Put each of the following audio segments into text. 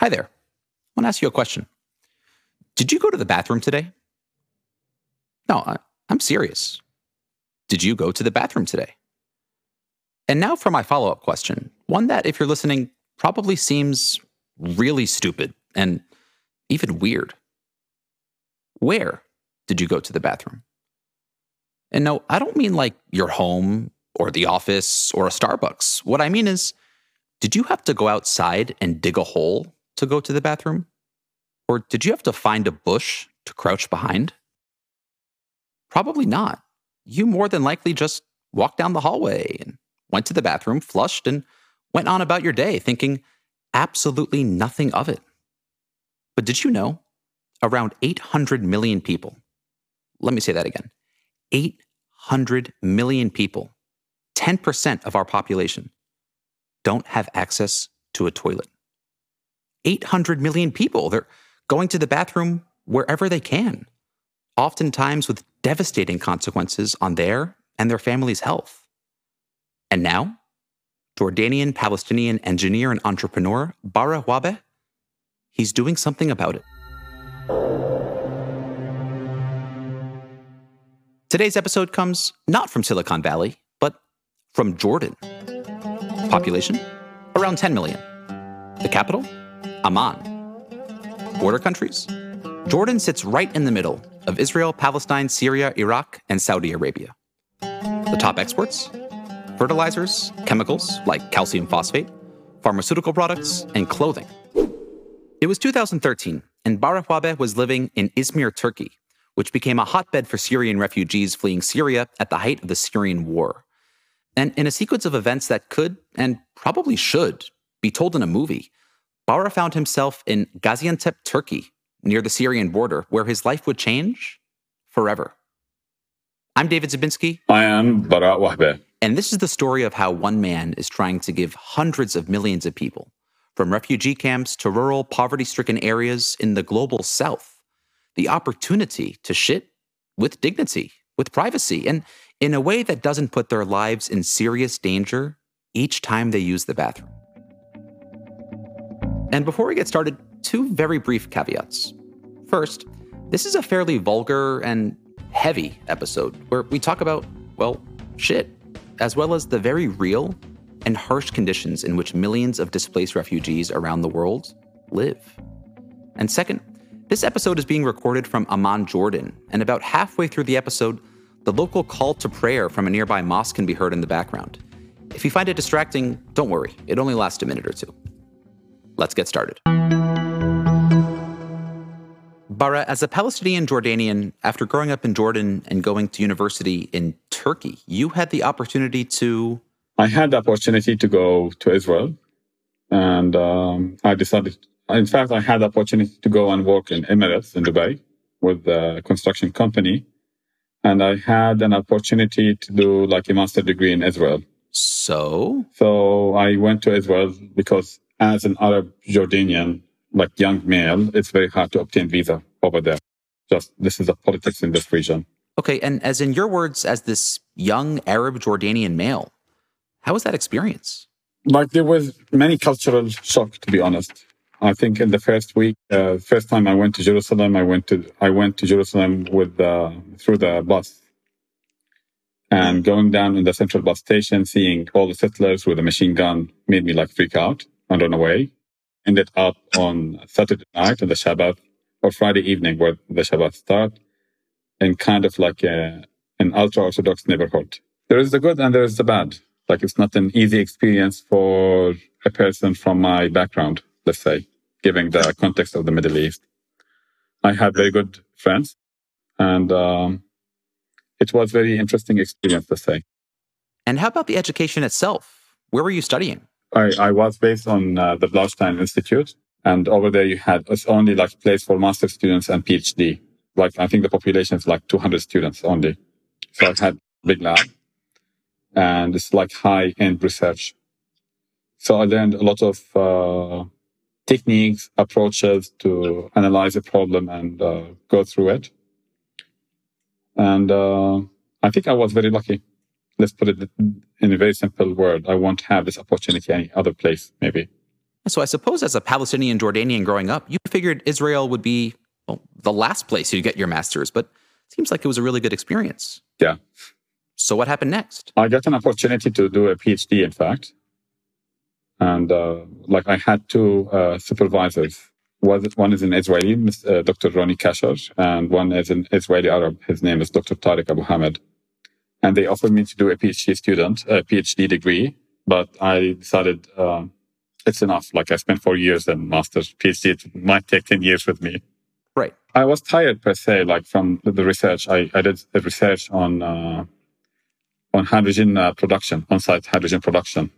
Hi there. I want to ask you a question. Did you go to the bathroom today? No, I, I'm serious. Did you go to the bathroom today? And now for my follow up question one that, if you're listening, probably seems really stupid and even weird. Where did you go to the bathroom? And no, I don't mean like your home or the office or a Starbucks. What I mean is, did you have to go outside and dig a hole to go to the bathroom? Or did you have to find a bush to crouch behind? Probably not. You more than likely just walked down the hallway and went to the bathroom, flushed, and went on about your day thinking absolutely nothing of it. But did you know around 800 million people, let me say that again 800 million people, 10% of our population, don't have access to a toilet? 800 million people. They're going to the bathroom wherever they can, oftentimes with devastating consequences on their and their family's health. And now, Jordanian Palestinian engineer and entrepreneur Bara Wabeh, he's doing something about it. Today's episode comes not from Silicon Valley, but from Jordan. Population? Around 10 million. The capital? Amman. Border countries? Jordan sits right in the middle of Israel, Palestine, Syria, Iraq, and Saudi Arabia. The top exports? Fertilizers, chemicals like calcium phosphate, pharmaceutical products, and clothing. It was 2013, and Bara Wabeh was living in Izmir, Turkey, which became a hotbed for Syrian refugees fleeing Syria at the height of the Syrian war. And in a sequence of events that could, and probably should, be told in a movie, Bara found himself in Gaziantep, Turkey, near the Syrian border, where his life would change forever. I'm David Zabinski. I am Bara Wabeh. And this is the story of how one man is trying to give hundreds of millions of people, from refugee camps to rural, poverty stricken areas in the global south, the opportunity to shit with dignity, with privacy, and in a way that doesn't put their lives in serious danger each time they use the bathroom. And before we get started, two very brief caveats. First, this is a fairly vulgar and heavy episode where we talk about, well, shit, as well as the very real and harsh conditions in which millions of displaced refugees around the world live. And second, this episode is being recorded from Amman, Jordan, and about halfway through the episode, the local call to prayer from a nearby mosque can be heard in the background. If you find it distracting, don't worry, it only lasts a minute or two. Let's get started. Bara, as a Palestinian Jordanian, after growing up in Jordan and going to university in Turkey, you had the opportunity to. I had the opportunity to go to Israel, and um, I decided. In fact, I had the opportunity to go and work in Emirates in Dubai with a construction company, and I had an opportunity to do like a master degree in Israel. So, so I went to Israel because as an Arab Jordanian, like young male, it's very hard to obtain visa over there. Just this is the politics in this region. Okay, and as in your words, as this young Arab Jordanian male, how was that experience? Like there was many cultural shock, to be honest. I think in the first week, uh, first time I went to Jerusalem, I went to I went to Jerusalem with uh, through the bus, and going down in the central bus station, seeing all the settlers with a machine gun made me like freak out and run away. Ended up on Saturday night on the Shabbat or Friday evening where the Shabbat start in kind of like a, an ultra Orthodox neighborhood. There is the good and there is the bad. Like it's not an easy experience for a person from my background, let's say, given the context of the Middle East. I had very good friends and um, it was very interesting experience, let's say. And how about the education itself? Where were you studying? I, I was based on uh, the Blaustein Institute and over there you had, it's only like place for master students and PhD. Like I think the population is like 200 students only. So I had big lab and it's like high end research. So I learned a lot of, uh, techniques, approaches to analyze a problem and uh, go through it. And uh, I think I was very lucky. Let's put it in a very simple word. I won't have this opportunity any other place, maybe. So I suppose as a Palestinian Jordanian growing up, you figured Israel would be well, the last place you'd get your master's, but it seems like it was a really good experience. Yeah. So what happened next? I got an opportunity to do a PhD, in fact. And uh, like I had two uh, supervisors. One is an Israeli, uh, Dr. Ronnie Kasher, and one is an Israeli Arab. His name is Dr. Tariq Abu Hamid. And they offered me to do a PhD student, a PhD degree, but I decided uh, it's enough. Like I spent four years in master's PhD. It might take 10 years with me. Right. I was tired per se, like from the research. I, I did research on uh, on hydrogen uh, production, on-site hydrogen production.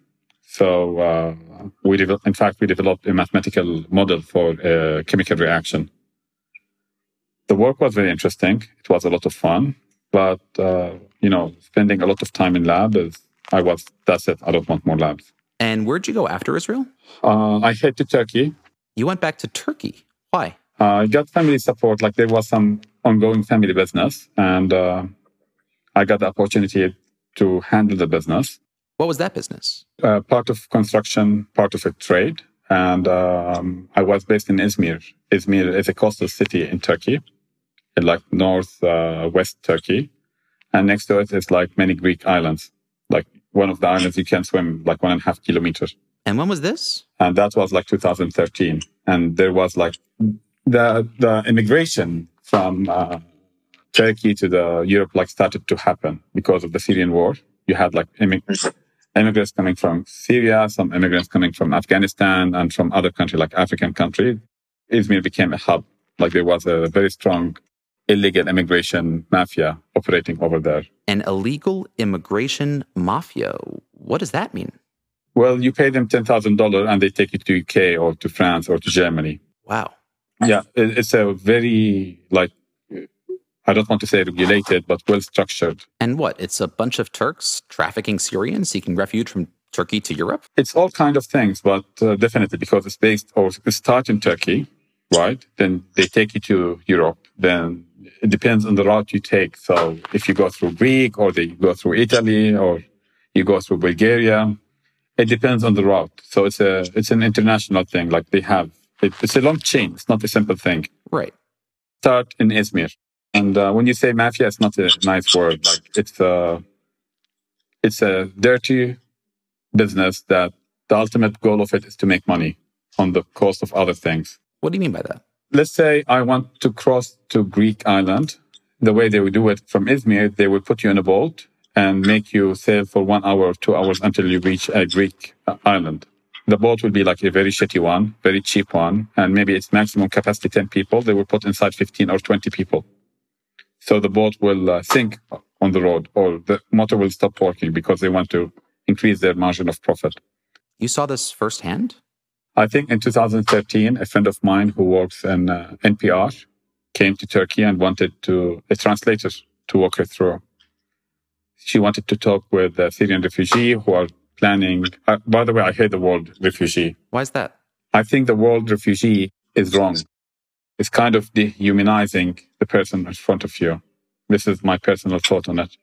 So uh, we developed, in fact, we developed a mathematical model for a chemical reaction. The work was very interesting. It was a lot of fun, but uh, you know, spending a lot of time in lab is, I was, that's it. I don't want more labs. And where'd you go after Israel? Uh, I head to Turkey. You went back to Turkey. Why? Uh, I got family support. Like there was some ongoing family business, and uh, I got the opportunity to handle the business. What was that business? Uh, part of construction, part of a trade. And um, I was based in Izmir. Izmir is a coastal city in Turkey, in like north uh, west Turkey. And next to it is like many Greek islands. Like one of the islands you can swim like one and a half kilometers. And when was this? And that was like 2013. And there was like the the immigration from uh, Turkey to the Europe like started to happen because of the Syrian war. You had like immigrants, immigrants coming from Syria, some immigrants coming from Afghanistan and from other countries like African countries. Izmir became a hub. Like there was a very strong illegal immigration mafia operating over there. An illegal immigration mafia. What does that mean? Well, you pay them ten thousand dollars and they take you to UK or to France or to Germany. Wow. Yeah, it's a very like I don't want to say regulated, but well structured. And what? It's a bunch of Turks trafficking Syrians seeking refuge from Turkey to Europe? It's all kind of things, but uh, definitely because it's based or it start in Turkey, right? Then they take you to Europe. Then it depends on the route you take. So if you go through Greek or they go through Italy or you go through Bulgaria, it depends on the route. So it's a it's an international thing. Like they have it, it's a long chain. It's not a simple thing. Right. Start in Izmir and uh, when you say mafia, it's not a nice word. Like it's a, it's a dirty business that the ultimate goal of it is to make money on the cost of other things. What do you mean by that? Let's say I want to cross to Greek island. The way they would do it from Izmir, they would put you in a boat and make you sail for one hour or two hours until you reach a Greek uh, island. The boat will be like a very shitty one, very cheap one, and maybe its maximum capacity 10 people. They will put inside 15 or 20 people. So the boat will uh, sink on the road or the motor will stop working because they want to increase their margin of profit. You saw this firsthand? I think in 2013, a friend of mine who works in uh, NPR came to Turkey and wanted to, a translator to walk her through. She wanted to talk with the Syrian refugee who are planning. Uh, by the way, I hate the word refugee. Why is that? I think the word refugee is wrong It's kind of dehumanizing the person in front of you. This is my personal thought on it.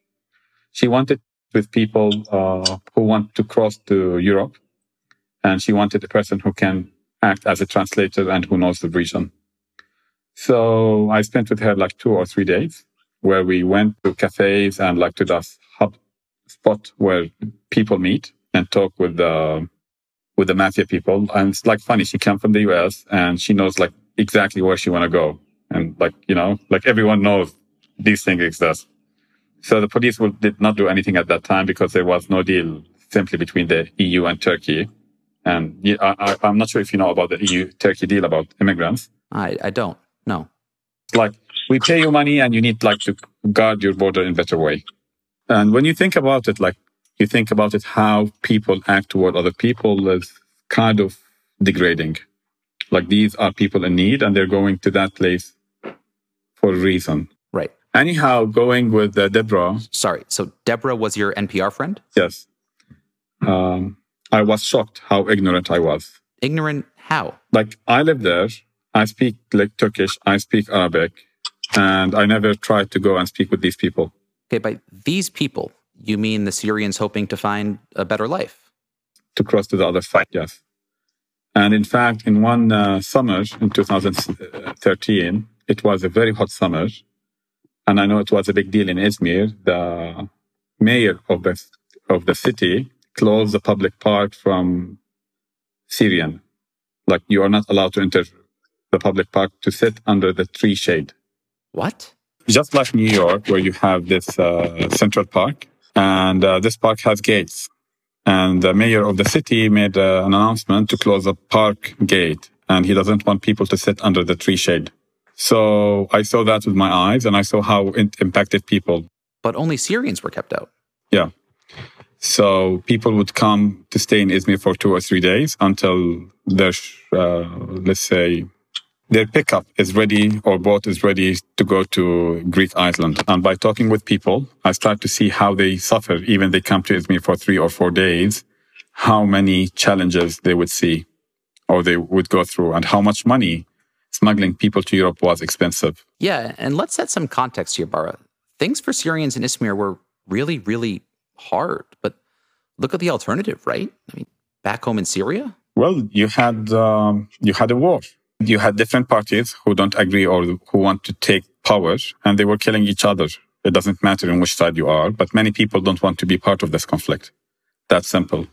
She wanted with people uh, who want to cross to Europe, and she wanted a person who can act as a translator and who knows the region. So I spent with her like two or three days where we went to cafes and like to the hub spot where people meet and talk with the with the mafia people. And it's like funny. She came from the US and she knows like exactly where she want to go. And like, you know, like everyone knows these things exist. So the police will, did not do anything at that time because there was no deal simply between the EU and Turkey. And I, am not sure if you know about the EU Turkey deal about immigrants. I, I don't. No. Like we pay you money and you need like to guard your border in better way. And when you think about it, like you think about it, how people act toward other people is kind of degrading. Like these are people in need and they're going to that place for a reason. Right. Anyhow, going with uh, Deborah. Sorry. So Deborah was your NPR friend? Yes. Um, I was shocked how ignorant I was. Ignorant how? Like I live there. I speak like Turkish. I speak Arabic. And I never tried to go and speak with these people. Okay. By these people, you mean the Syrians hoping to find a better life? To cross to the other side, yes. And in fact, in one uh, summer in 2013, it was a very hot summer. And I know it was a big deal in Izmir. The mayor of the, of the city closed the public park from Syrian. Like you are not allowed to enter the public park to sit under the tree shade. What? Just like New York, where you have this uh, Central Park, and uh, this park has gates. And the mayor of the city made uh, an announcement to close the park gate, and he doesn't want people to sit under the tree shade. So I saw that with my eyes, and I saw how it impacted people. But only Syrians were kept out. Yeah. So people would come to stay in Izmir for two or three days until their, uh, let's say, their pickup is ready or boat is ready to go to Greek island. And by talking with people, I start to see how they suffer, even they come to Izmir for three or four days, how many challenges they would see or they would go through and how much money smuggling people to Europe was expensive. Yeah. And let's set some context here, Bara. Things for Syrians in Izmir were really, really hard. But look at the alternative, right? I mean, back home in Syria? Well, you had um, you had a war you had different parties who don't agree or who want to take power and they were killing each other. It doesn't matter in which side you are, but many people don't want to be part of this conflict. That simple.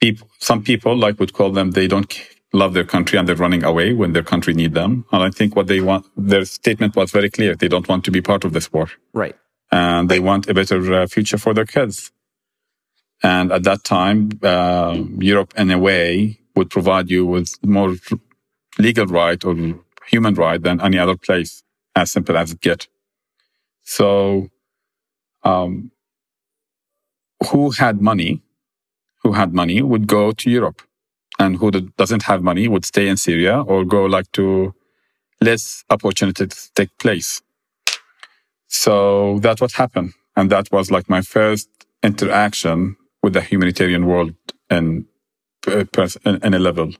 People, some people like would call them, they don't love their country and they're running away when their country need them. And I think what they want, their statement was very clear. They don't want to be part of this war. Right. And they want a better uh, future for their kids. And at that time, uh, Europe in a way would provide you with more legal right or human right than any other place, as simple as it gets. So, um, who had money, who had money would go to Europe and who doesn't have money would stay in Syria or go like to less opportunities take place. So that's what happened. And that was like my first interaction with the humanitarian world in, in a level.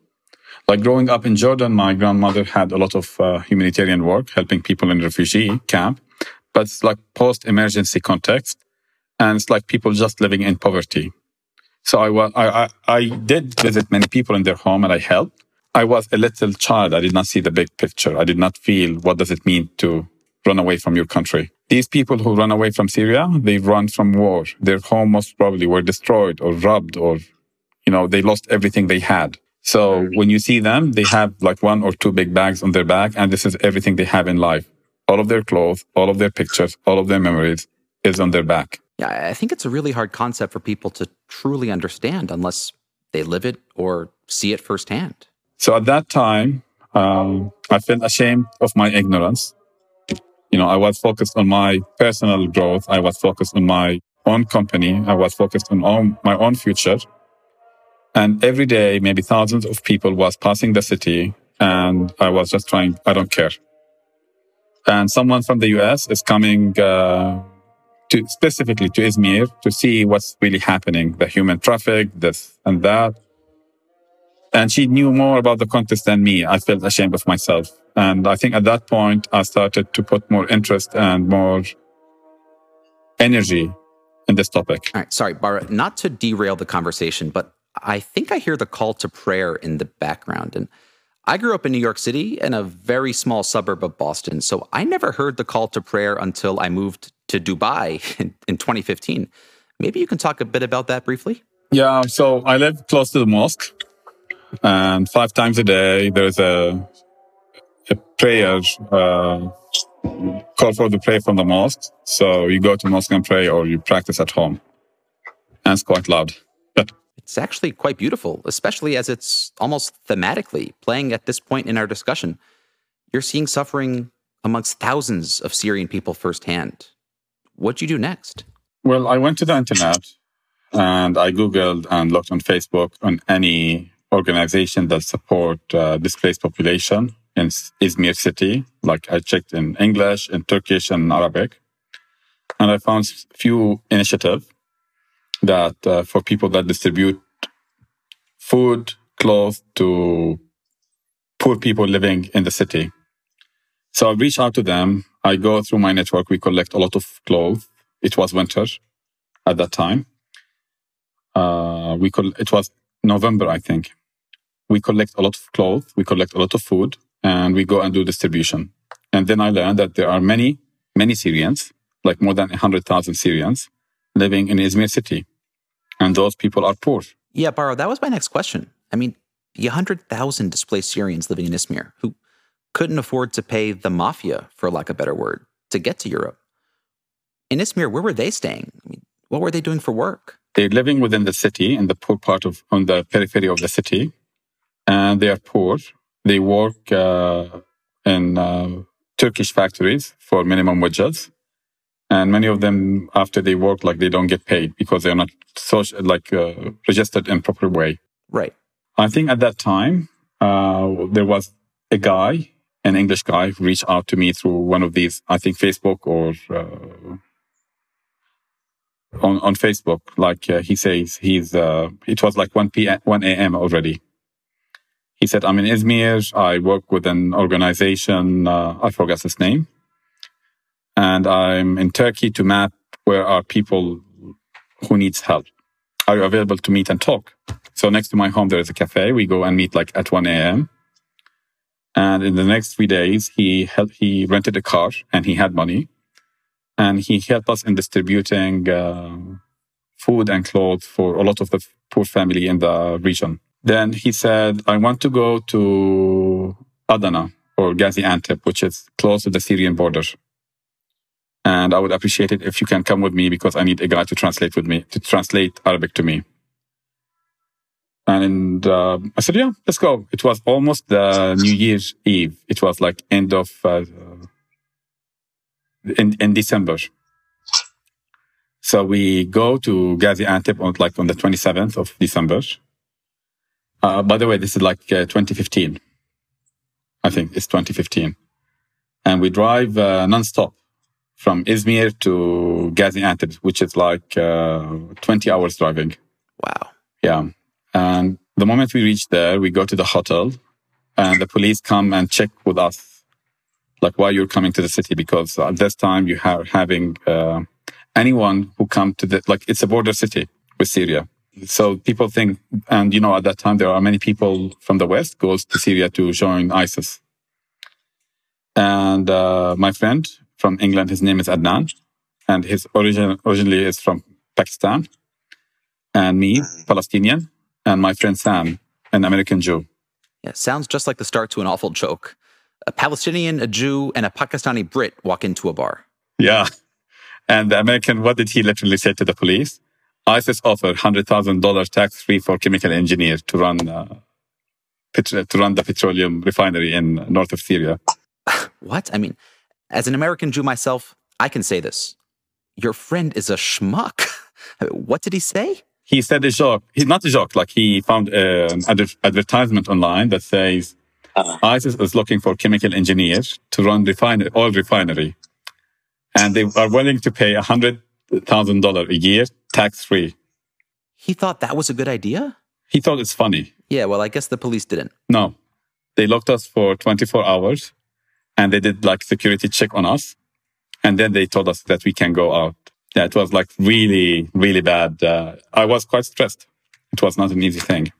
Like growing up in Jordan, my grandmother had a lot of uh, humanitarian work, helping people in refugee camp, but it's like post-emergency context, and it's like people just living in poverty. So I, I, I did visit many people in their home, and I helped. I was a little child. I did not see the big picture. I did not feel what does it mean to run away from your country. These people who run away from Syria, they run from war. Their home most probably were destroyed or robbed or, you know, they lost everything they had. So when you see them, they have like one or two big bags on their back, and this is everything they have in life. All of their clothes, all of their pictures, all of their memories is on their back. Yeah, I think it's a really hard concept for people to truly understand unless they live it or see it firsthand. So at that time, um, I felt ashamed of my ignorance. You know, I was focused on my personal growth. I was focused on my own company. I was focused on my own future. And every day, maybe thousands of people was passing the city and I was just trying, I don't care. And someone from the US is coming uh, to specifically to Izmir to see what's really happening, the human traffic, this and that. And she knew more about the contest than me. I felt ashamed of myself. And I think at that point, I started to put more interest and more energy in this topic. All right. Sorry, Bara, not to derail the conversation, but I think I hear the call to prayer in the background. And I grew up in New York City in a very small suburb of Boston. So I never heard the call to prayer until I moved to Dubai in, in 2015. Maybe you can talk a bit about that briefly? Yeah. So I live close to the mosque. And five times a day, there's a, a prayer, uh, call for the prayer from the mosque. So you go to mosque and pray or you practice at home. And it's quite loud it's actually quite beautiful, especially as it's almost thematically playing at this point in our discussion. You're seeing suffering amongst thousands of Syrian people firsthand. What'd you do next? Well, I went to the internet and I Googled and looked on Facebook on any organization that support uh, displaced population in Izmir city. Like I checked in English, in Turkish, and Arabic, and I found few initiatives that uh, for people that distribute food, clothes to poor people living in the city. So I reach out to them. I go through my network. We collect a lot of clothes. It was winter at that time. Uh, we could, it was November, I think. we collect a lot of clothes, we collect a lot of food, and we go and do distribution. And then I learned that there are many, many Syrians, like more than 100,000 Syrians, living in Izmir city. And those people are poor. Yeah, Bara, that was my next question. I mean, the 100,000 displaced Syrians living in Izmir who couldn't afford to pay the mafia, for lack of a better word, to get to Europe. In Izmir, where were they staying? I mean, what were they doing for work? They're living within the city, in the poor part of, on the periphery of the city. And they are poor. They work uh, in uh, Turkish factories for minimum wages. And many of them, after they work, like they don't get paid because they're not social, like uh, registered in proper way. Right. I think at that time, uh, there was a guy, an English guy, who reached out to me through one of these, I think Facebook or uh, on, on Facebook. Like uh, he says, he's, uh, it was like 1 p.m., 1 a.m. already. He said, I'm in Izmir. I work with an organization. Uh, I forgot his name. And I'm in Turkey to map where are people who needs help. Are you available to meet and talk? So next to my home, there is a cafe. We go and meet like at 1 a.m. And in the next three days, he helped, he rented a car and he had money and he helped us in distributing uh, food and clothes for a lot of the poor family in the region. Then he said, I want to go to Adana or Gaziantep, which is close to the Syrian border. And I would appreciate it if you can come with me because I need a guy to translate with me, to translate Arabic to me. And uh, I said, yeah, let's go. It was almost the New Year's Eve. It was like end of, uh, in, in December. So we go to Gaziantep on like on the 27th of December. Uh, by the way, this is like uh, 2015. I think it's 2015. And we drive uh, nonstop from Izmir to Gaziantep, which is like uh, 20 hours driving. Wow. Yeah. And the moment we reach there, we go to the hotel and the police come and check with us, like why you're coming to the city, because at this time you are having uh, anyone who come to the, like it's a border city with Syria. So people think, and you know, at that time there are many people from the West goes to Syria to join ISIS. And uh, my friend from England, his name is Adnan, and his origin originally is from Pakistan. And me, Palestinian, and my friend Sam, an American Jew. Yeah, sounds just like the start to an awful joke. A Palestinian, a Jew, and a Pakistani Brit walk into a bar. Yeah. And the American, what did he literally say to the police? ISIS offered $100,000 tax free for chemical engineer to run, uh, to run the petroleum refinery in north of Syria. what? I mean, as an American Jew myself, I can say this. Your friend is a schmuck. what did he say? he said a joke. He's not a joke. Like he found an advertisement online that says uh-huh. ISIS is looking for chemical engineers to run refinery, oil refinery, and they are willing to pay a hundred thousand dollar a year tax free. He thought that was a good idea. He thought it's funny. Yeah, well, I guess the police didn't. No, they locked us for 24 hours, and they did like security check on us, and then they told us that we can go out yeah, it was like really, really bad. Uh, I was quite stressed. It was not an easy thing.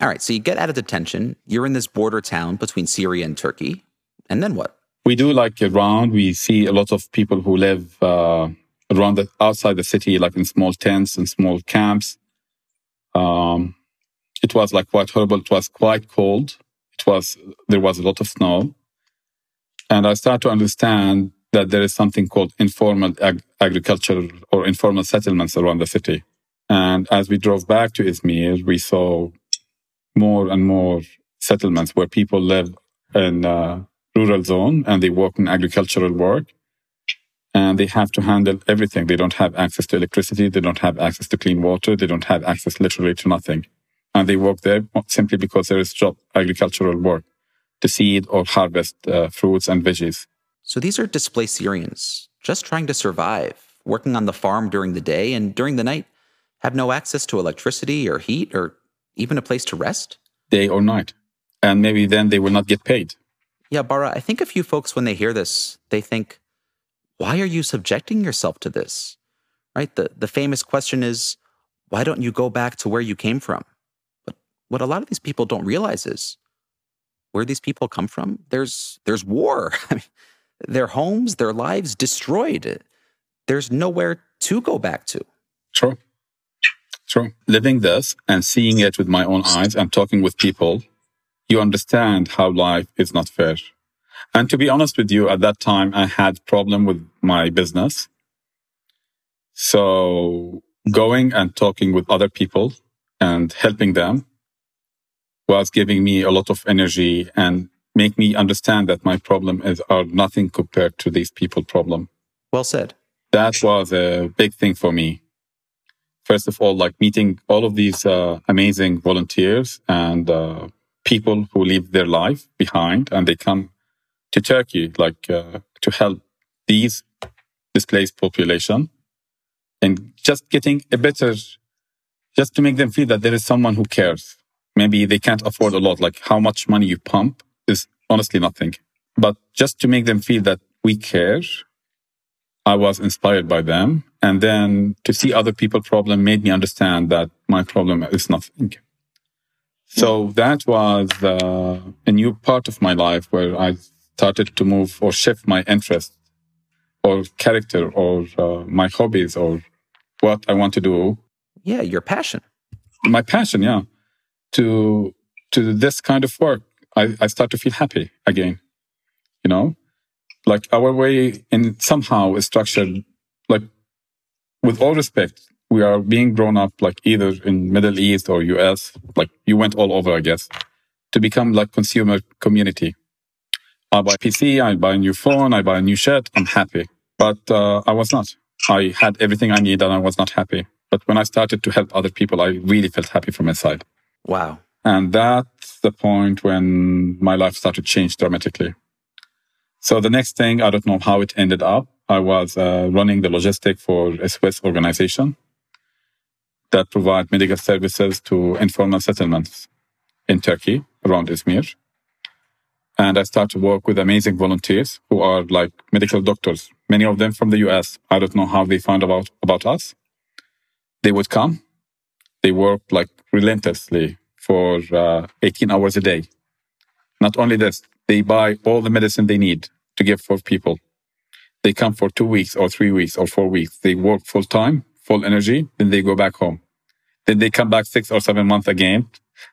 All right. So you get out of detention. You're in this border town between Syria and Turkey. And then what? We do like around. We see a lot of people who live uh, around the outside the city, like in small tents and small camps. Um, it was like quite horrible. It was quite cold. It was there was a lot of snow, and I started to understand that there is something called informal ag- agriculture or informal settlements around the city. And as we drove back to Izmir, we saw more and more settlements where people live in a rural zone and they work in agricultural work and they have to handle everything. They don't have access to electricity. They don't have access to clean water. They don't have access literally to nothing. And they work there simply because there is job agricultural work to seed or harvest uh, fruits and veggies. So these are displaced Syrians just trying to survive, working on the farm during the day and during the night have no access to electricity or heat or even a place to rest? Day or night. And maybe then they will not get paid. Yeah, Bara, I think a few folks, when they hear this, they think, why are you subjecting yourself to this? Right? The, the famous question is, why don't you go back to where you came from? But what a lot of these people don't realize is where these people come from. There's there's war. I mean, their homes, their lives destroyed. There's nowhere to go back to. True. True. Living this and seeing it with my own eyes and talking with people, you understand how life is not fair. And to be honest with you, at that time, I had problem with my business. So going and talking with other people and helping them was giving me a lot of energy and make me understand that my problem is are nothing compared to these people problem. Well said. That was a big thing for me. First of all, like meeting all of these uh, amazing volunteers and uh, people who leave their life behind and they come to Turkey, like uh, to help these displaced population and just getting a better, just to make them feel that there is someone who cares. Maybe they can't afford a lot, like how much money you pump is honestly nothing. But just to make them feel that we care, I was inspired by them. And then to see other people's problem made me understand that my problem is nothing. So that was uh, a new part of my life where I started to move or shift my interest or character or uh, my hobbies or what I want to do. Yeah, your passion. My passion, yeah, to to this kind of work. I, I start to feel happy again. You know, like our way in somehow is structured like with all respect we are being grown up like either in middle east or us like you went all over i guess to become like consumer community i buy pc i buy a new phone i buy a new shirt i'm happy. But uh, i was not. I had everything i need and i was not happy. But when i started to help other people i really felt happy from inside. Wow. And that's the point when my life started to change dramatically. So the next thing, I don't know how it ended up. I was uh, running the logistic for a Swiss organization that provide medical services to informal settlements in Turkey around Izmir. And I started to work with amazing volunteers who are like medical doctors, many of them from the US. I don't know how they found about, about us. They would come. They worked like relentlessly for uh, 18 hours a day. Not only this, they buy all the medicine they need to give for people. They come for two weeks or three weeks or four weeks. They work full time, full energy, then they go back home. Then they come back six or seven months again,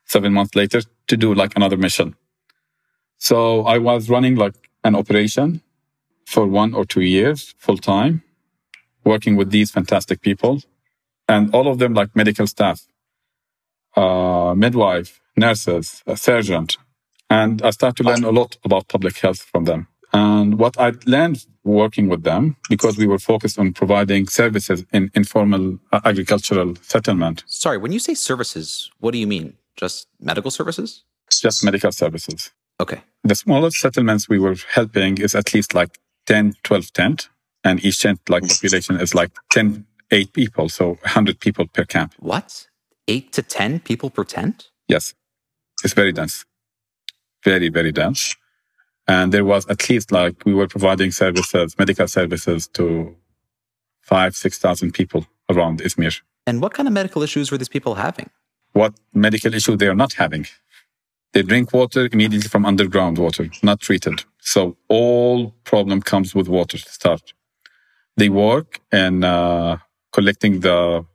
seven months later to do like another mission. So I was running like an operation for one or two years full time, working with these fantastic people and all of them like medical staff, uh, midwife, nurses, a surgeon. And I started to learn a lot about public health from them. And what I learned working with them, because we were focused on providing services in informal agricultural settlement. Sorry, when you say services, what do you mean? Just medical services? Just medical services. Okay. The smallest settlements we were helping is at least like 10, 12 tent. And each tent like population is like 10, 8 people. So 100 people per camp. What? 8 to 10 people per tent? Yes. It's very dense. Very, very dense. And there was at least like we were providing services, medical services to five, 6,000 people around Izmir. And what kind of medical issues were these people having? What medical issue they are not having? They drink water immediately from underground water, not treated. So all problem comes with water to start. They work and uh, collecting the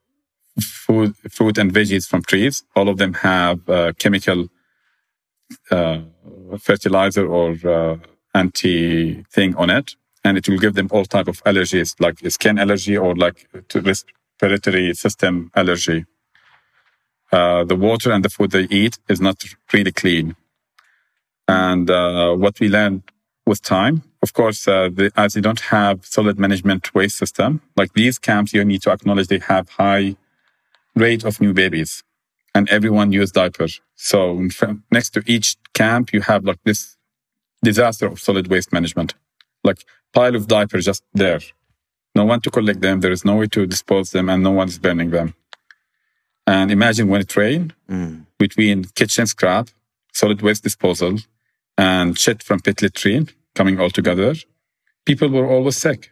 food, fruit and veggies from trees. All of them have uh, chemical uh, fertilizer or uh, anti thing on it, and it will give them all type of allergies, like skin allergy or like respiratory system allergy. Uh, the water and the food they eat is not really clean. And uh, what we learned with time, of course, uh, the, as you don't have solid management waste system, like these camps, you need to acknowledge they have high rate of new babies and everyone use diapers. So next to each camp, you have like this disaster of solid waste management, like pile of diapers just there. No one to collect them. There is no way to dispose them and no one is burning them. And imagine when it rained mm. between kitchen scrap, solid waste disposal and shit from pit latrine coming all together. People were always sick.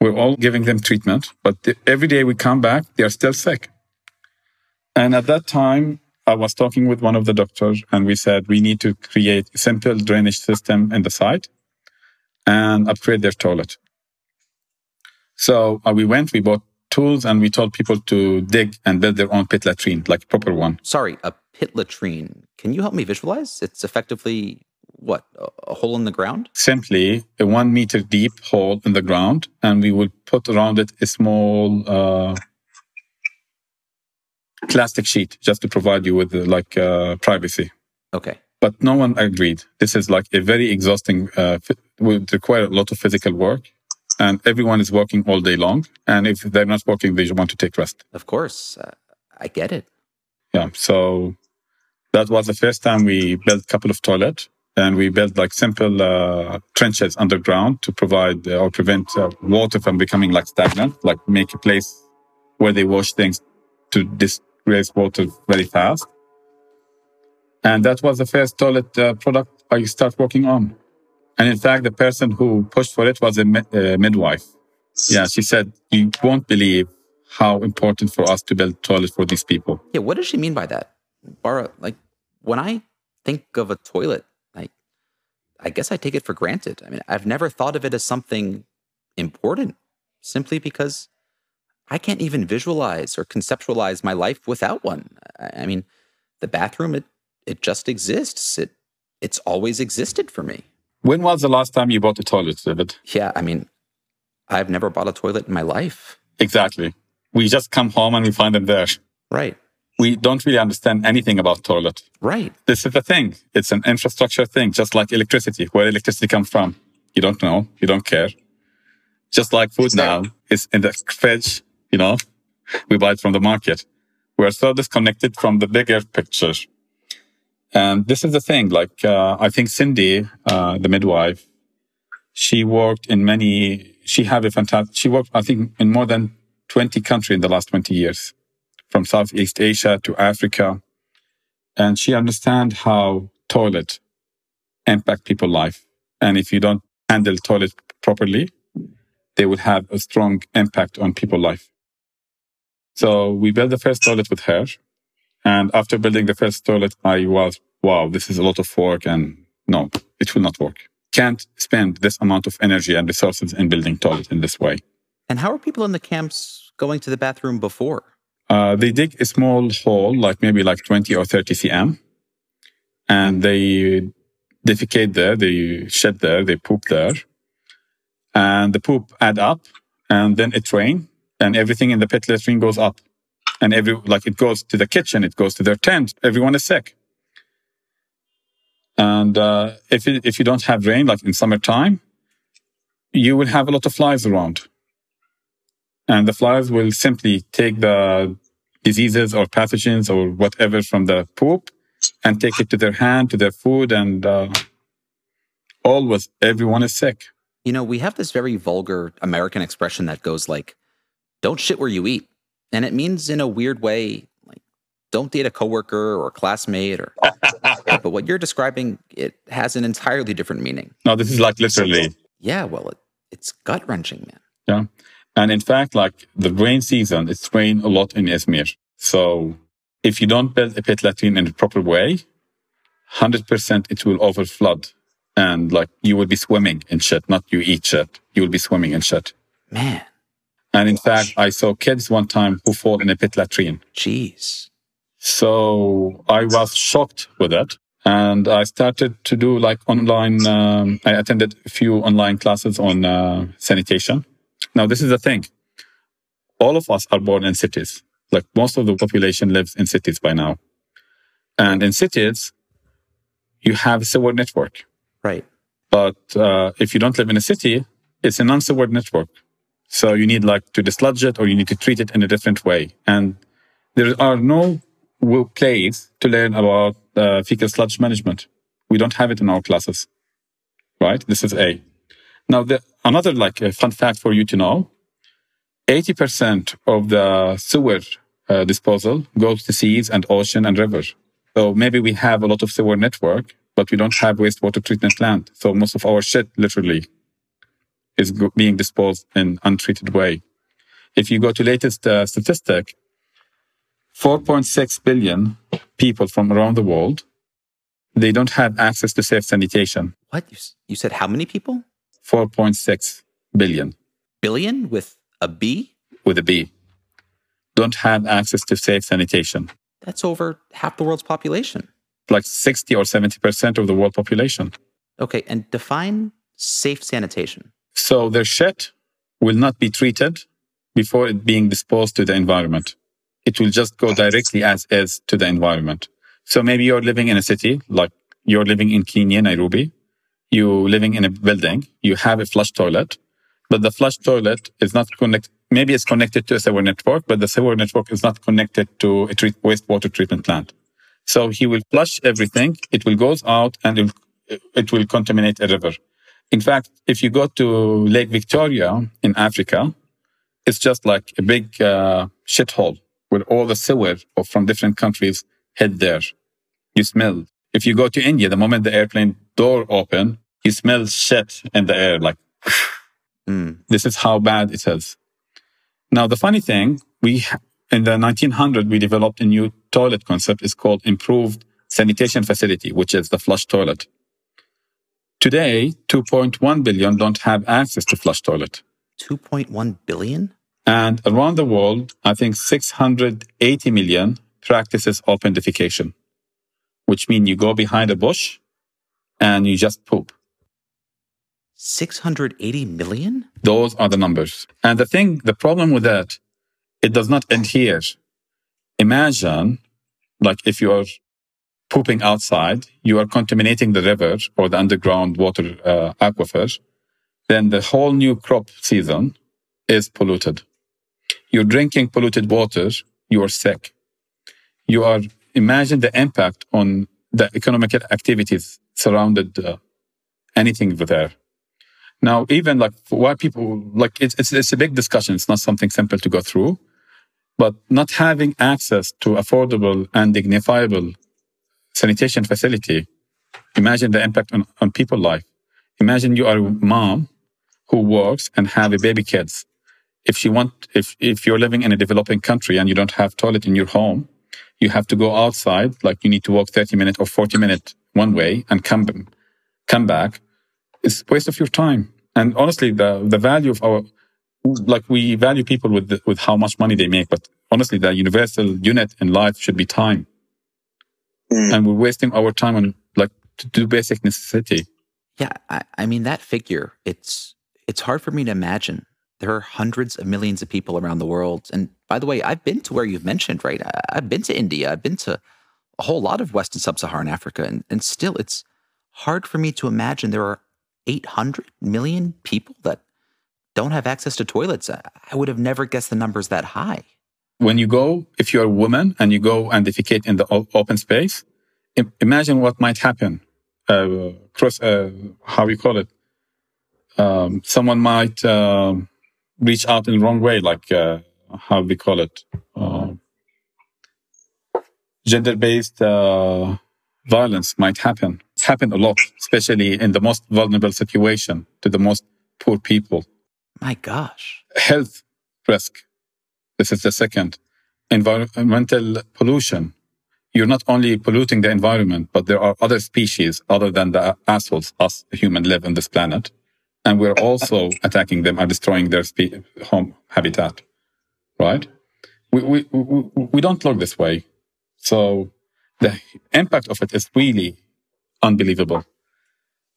We're all giving them treatment, but the, every day we come back, they are still sick. And at that time, I was talking with one of the doctors and we said we need to create a simple drainage system in the site and upgrade their toilet. So uh, we went, we bought tools and we told people to dig and build their own pit latrine, like proper one. Sorry, a pit latrine. Can you help me visualize? It's effectively what, a, hole in the ground? Simply a one meter deep hole in the ground, and we will put around it a small uh, plastic sheet just to provide you with uh, like uh, privacy. Okay. But no one agreed. This is like a very exhausting, uh, would require a lot of physical work and everyone is working all day long. And if they're not working, they want to take rest. Of course. Uh, I get it. Yeah. So that was the first time we built a couple of toilets and we built like simple uh, trenches underground to provide uh, or prevent uh, water from becoming like stagnant, like make a place where they wash things to disgrace water very fast. And that was the first toilet uh, product I start working on. And in fact, the person who pushed for it was a uh, midwife. Yeah, she said, You won't believe how important for us to build toilets for these people. Yeah, what does she mean by that? Bara, like, when I think of a toilet, like, I guess I take it for granted. I mean, I've never thought of it as something important simply because I can't even visualize or conceptualize my life without one. I mean, the bathroom, it, it just exists. It, it's always existed for me. When was the last time you bought a toilet, David? Yeah, I mean, I've never bought a toilet in my life. Exactly. We just come home and we find them there. Right. We don't really understand anything about toilet. Right. This is the thing. It's an infrastructure thing, just like electricity. Where electricity comes from, you don't know. You don't care. Just like food now, it's in the fridge. You know, we buy it from the market. We're so disconnected from the bigger picture. And this is the thing, like, uh, I think Cindy, uh, the midwife, she worked in many, she had a fantastic, she worked, I think, in more than 20 countries in the last 20 years, from Southeast Asia to Africa. And she understand how toilet impact people's life. And if you don't handle toilet properly, they would have a strong impact on people's life. So we built the first toilet with her. And after building the first toilet, I was, wow, this is a lot of work and no, it will not work. Can't spend this amount of energy and resources in building toilet in this way. And how are people in the camps going to the bathroom before? Uh, they dig a small hole, like maybe like 20 or 30 cm, and they defecate there, they shed there, they poop there, and the poop add up, and then it rain, and everything in the pit latrine goes up and every like it goes to the kitchen, it goes to their tent. Everyone is sick. And uh, if it, if you don't have rain, like in summertime, you will have a lot of flies around, and the flies will simply take the diseases or pathogens or whatever from the poop and take it to their hand, to their food, and uh, always everyone is sick. You know, we have this very vulgar American expression that goes like, "Don't shit where you eat." And it means in a weird way, like don't date a coworker or a classmate or but what you're describing, it has an entirely different meaning. No, this is like literally. Yeah, well, it, it's gut wrenching, man. Yeah. And in fact, like the rain season, it's rain a lot in Izmir. So if you don't build a pit latrine in the proper way, 100% it will overflood. And like you will be swimming in shit, not you eat shit. You will be swimming in shit. Man. And in fact, I saw kids one time who fall in a pit latrine. Jeez. So I was shocked with it. And I started to do like online, um, I attended a few online classes on uh, sanitation. Now, this is the thing. All of us are born in cities. Like most of the population lives in cities by now. And in cities, you have a sewer network. Right. But uh, if you don't live in a city, it's a non-sewer network. So you need like to dislodge it or you need to treat it in a different way. And there are no place to learn about uh, fecal sludge management. We don't have it in our classes, right? This is A. Now, the, another like fun fact for you to know, 80% of the sewer uh, disposal goes to seas and ocean and rivers. So maybe we have a lot of sewer network, but we don't have wastewater treatment plant. So most of our shit literally is being disposed in untreated way. If you go to latest uh, statistic, 4.6 billion people from around the world, they don't have access to safe sanitation. What? You, said how many people? 4.6 billion Billion billion. with a B? with a B don't have access to safe sanitation. That's over half the world's population. Like 60 or 70% of the world population. Okay, and define safe sanitation. So their shit will not be treated before it being disposed to the environment. It will just go directly as is to the environment. So maybe you're living in a city, like you're living in Kenya, Nairobi. You're living in a building. You have a flush toilet, but the flush toilet is not connected. Maybe it's connected to a sewer network, but the sewer network is not connected to a treat, wastewater treatment plant. So he will flush everything. It will goes out and it will, it will contaminate a river. In fact, if you go to Lake Victoria in Africa, it's just like a big uh, shithole where all the sewer from different countries head there. You smell. If you go to India, the moment the airplane door open, you smell shit in the air. Like Mm. this is how bad it is. Now, the funny thing, we in the 1900 we developed a new toilet concept. It's called improved sanitation facility, which is the flush toilet. Today, 2.1 billion don't have access to flush toilet. 2.1 billion? And around the world, I think 680 million practices open defecation, which means you go behind a bush and you just poop. 680 million? Those are the numbers. And the thing, the problem with that, it does not end here. Imagine, like if you are pooping outside, you are contaminating the river or the underground water uh, aquifer, then the whole new crop season is polluted. You're drinking polluted water, you are sick. You are, imagine the impact on the economic activities surrounded uh, anything there. Now, even like why people like it's, it's it's a big discussion. It's not something simple to go through, but not having access to affordable and dignifiable sanitation facility. Imagine the impact on, on people's life. Imagine you are a mom who works and have a baby kids. If she want, if if you're living in a developing country and you don't have toilet in your home, you have to go outside. Like you need to walk 30 minutes or 40 minutes one way and come come back it's waste of your time. And honestly, the the value of our like we value people with the, with how much money they make, but honestly, the universal unit in life should be time. Mm. And we're wasting our time on like to do basic necessity. Yeah, I, I mean that figure. It's it's hard for me to imagine. There are hundreds of millions of people around the world, and by the way, I've been to where you've mentioned. Right, I, I've been to India. I've been to a whole lot of West and Sub-Saharan Africa, and, and still, it's hard for me to imagine there are 800 million people that don't have access to toilets. I, I would have never guessed the numbers that high. When you go, if you're a woman and you go and defecate in the open space, imagine what might happen. Uh, cross, uh, how we call it? Um, someone might um reach out in the wrong way, like uh, how we call it, uh, gender-based uh, violence might happen. It's happened a lot, especially in the most vulnerable situation to the most poor people. My gosh. Health risk. This is the second. Environmental pollution. You're not only polluting the environment, but there are other species other than the assholes, us the human live on this planet. And we're also attacking them and destroying their spe- home habitat. Right? We, we, we, we don't look this way. So the impact of it is really unbelievable.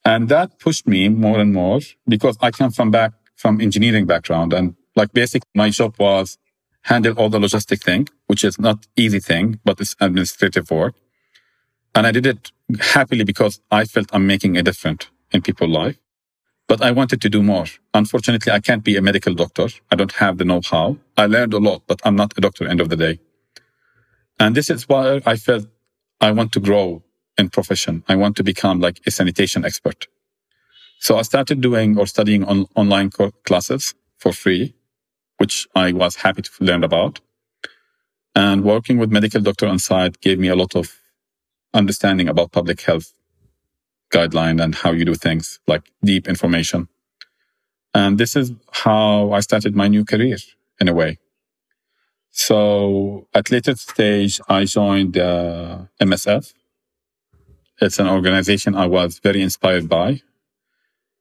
And that pushed me more and more because I come from back from engineering background and like basically my job was handle all the logistic thing, which is not easy thing, but it's administrative work. And I did it happily because I felt I'm making a difference in people's life. But I wanted to do more. Unfortunately, I can't be a medical doctor. I don't have the know-how. I learned a lot, but I'm not a doctor end of the day. And this is why I felt I want to grow in profession. I want to become like a sanitation expert. So I started doing or studying on online classes for free, which I was happy to learn about. And working with medical doctor on site gave me a lot of understanding about public health guideline and how you do things, like deep information. And this is how I started my new career in a way. So at later stage, I joined uh, MSF. It's an organization I was very inspired by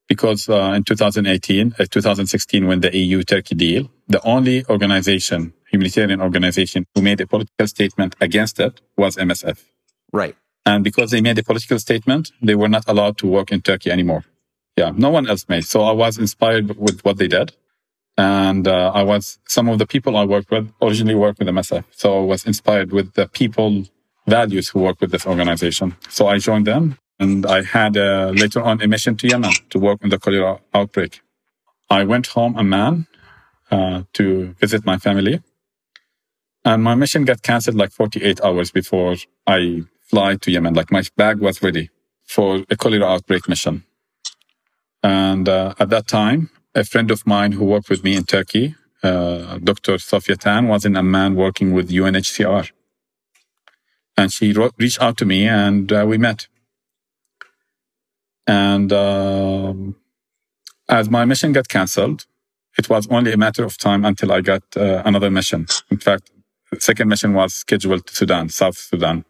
because uh, in 2018, uh, 2016, when the EU Turkey deal, the only organization, humanitarian organization, who made a political statement against it was MSF. Right. And because they made a political statement, they were not allowed to work in Turkey anymore. Yeah, no one else made. So I was inspired with what they did. And uh, I was, some of the people I worked with originally worked with MSF. So I was inspired with the people values who work with this organization. So I joined them and I had uh, later on a mission to Yemen to work on the cholera outbreak. I went home Amman uh, to visit my family. And my mission got canceled like 48 hours before I fly to Yemen. Like my bag was ready for a cholera outbreak mission. And uh, at that time, a friend of mine who worked with me in Turkey, uh, Dr. Sofia Tan, was in Amman working with UNHCR. And she wrote, reached out to me and uh, we met. And um, as my mission got canceled, it was only a matter of time until I got uh, another mission. In fact, the second mission was scheduled to Sudan, South Sudan.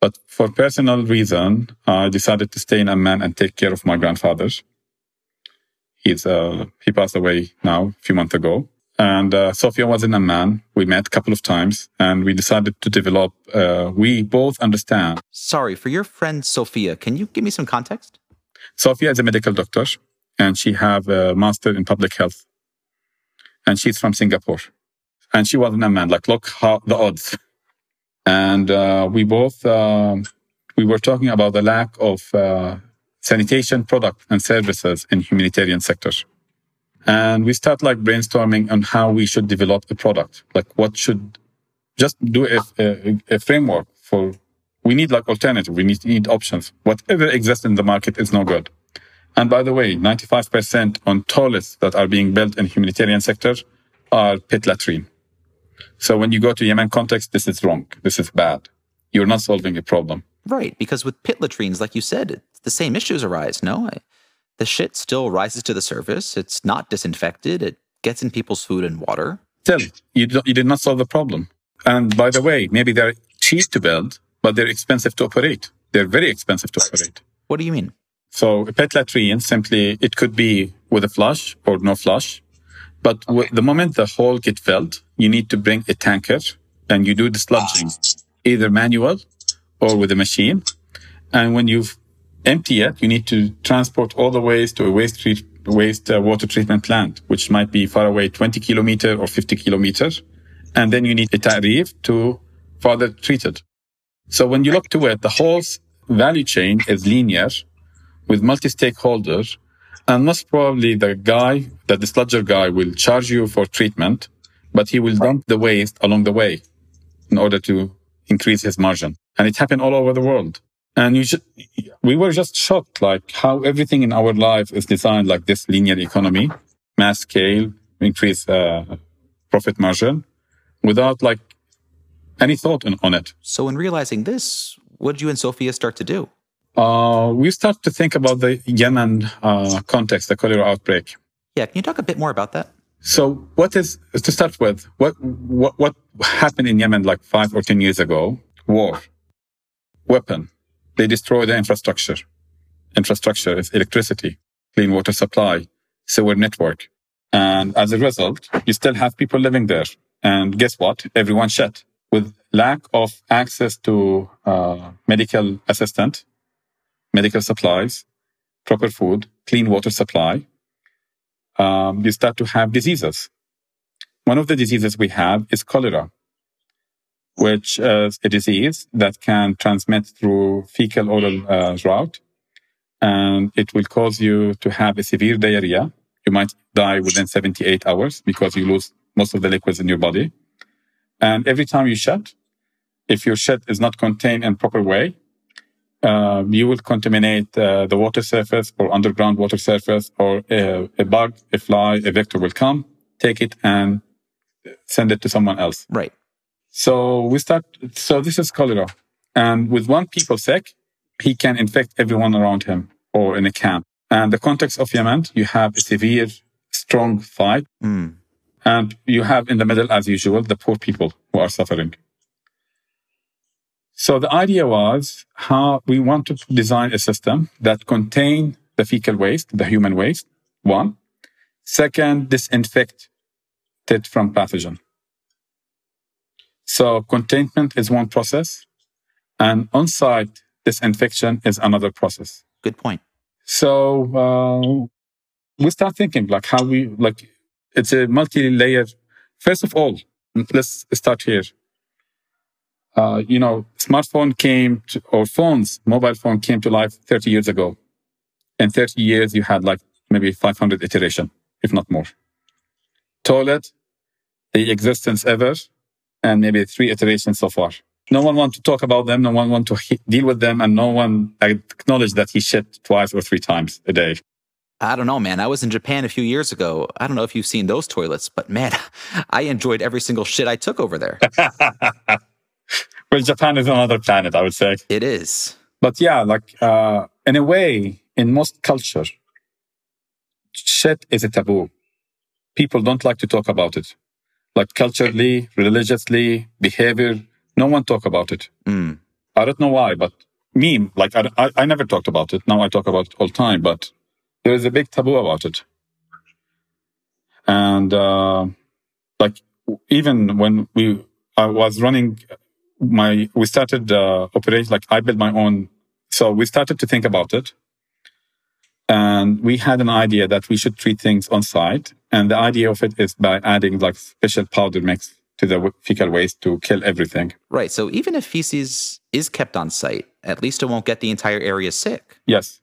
But for personal reason, I decided to stay in Amman and take care of my grandfather. He's uh, he passed away now a few months ago. And uh, Sofia was in Amman. We met a couple of times and we decided to develop, uh, we both understand. Sorry, for your friend Sofia, can you give me some context? Sofia is a medical doctor and she have a master in public health. And she's from Singapore. And she was in Amman. Like, look how the odds. And uh, we both, uh, we were talking about the lack of uh, sanitation products and services in humanitarian sectors. And we start like brainstorming on how we should develop a product. Like what should just do a, a, a framework for, we need like alternative. We need, need options. Whatever exists in the market is no good. And by the way, 95% on toilets that are being built in humanitarian sector are pit latrine. So when you go to Yemen context, this is wrong. This is bad. You're not solving a problem. Right. Because with pit latrines, like you said, the same issues arise. No, the shit still rises to the surface. It's not disinfected. It gets in people's food and water. Still, you, you did not solve the problem. And by the way, maybe they're cheap to build, but they're expensive to operate. They're very expensive to operate. What do you mean? So a pit latrine simply, it could be with a flush or no flush. But the moment the hole gets filled, you need to bring a tanker and you do the sludging, ah. either manual or with a machine. And when you've empty yet, you need to transport all the waste to a waste treat, waste uh, water treatment plant, which might be far away 20 kilometer or 50 kilometers. And then you need a ta'rif to further treat it. So when you look to it, the whole value chain is linear with multi-stakeholders. And most probably the guy, the sludger guy will charge you for treatment, but he will dump the waste along the way in order to increase his margin. And it happened all over the world. And you just, we were just shocked, like how everything in our life is designed like this linear economy, mass scale, increase uh, profit margin, without like any thought on, on it. So, in realizing this, what did you and sophia start to do? Uh, we start to think about the Yemen uh, context, the cholera outbreak. Yeah, can you talk a bit more about that? So, what is to start with? What what what happened in Yemen like five or ten years ago? War, weapon, they destroy the infrastructure. Infrastructure is electricity, clean water supply, sewer network. And as a result, you still have people living there. And guess what? Everyone shut. With lack of access to uh, medical assistant, medical supplies, proper food, clean water supply, um, you start to have diseases. One of the diseases we have is cholera which is a disease that can transmit through fecal oral uh, route. And it will cause you to have a severe diarrhea. You might die within 78 hours because you lose most of the liquids in your body. And every time you shed, if your shed is not contained in proper way, uh, you will contaminate uh, the water surface or underground water surface or a, a bug, a fly, a vector will come, take it and send it to someone else. Right. So we start, so this is cholera. And with one people sick, he can infect everyone around him or in a camp. And the context of Yemen, you have a severe, strong fight. Mm. And you have in the middle, as usual, the poor people who are suffering. So the idea was how we want to design a system that contain the fecal waste, the human waste, one. Second, disinfect it from pathogen. So containment is one process and on-site disinfection is another process. Good point. So uh, we start thinking like how we like it's a multi-layer. First of all, let's start here. Uh, you know, smartphone came to, or phones, mobile phone came to life 30 years ago. In 30 years, you had like maybe 500 iteration, if not more. Toilet, the existence ever, and maybe three iterations so far. No one want to talk about them. No one want to he- deal with them, and no one acknowledge that he shit twice or three times a day. I don't know, man. I was in Japan a few years ago. I don't know if you've seen those toilets, but man, I enjoyed every single shit I took over there. well, Japan is another planet, I would say. It is. But yeah, like uh, in a way, in most culture, shit is a taboo. People don't like to talk about it. Like culturally, religiously, behavior, no one talk about it. Mm. I don't know why, but me, like I, I, I never talked about it. Now I talk about it all the time, but there is a big taboo about it. And uh, like even when we I was running my we started uh, operate like I built my own. So we started to think about it, and we had an idea that we should treat things on site. And the idea of it is by adding like special powder mix to the fecal waste to kill everything. Right. So even if feces is kept on site, at least it won't get the entire area sick. Yes.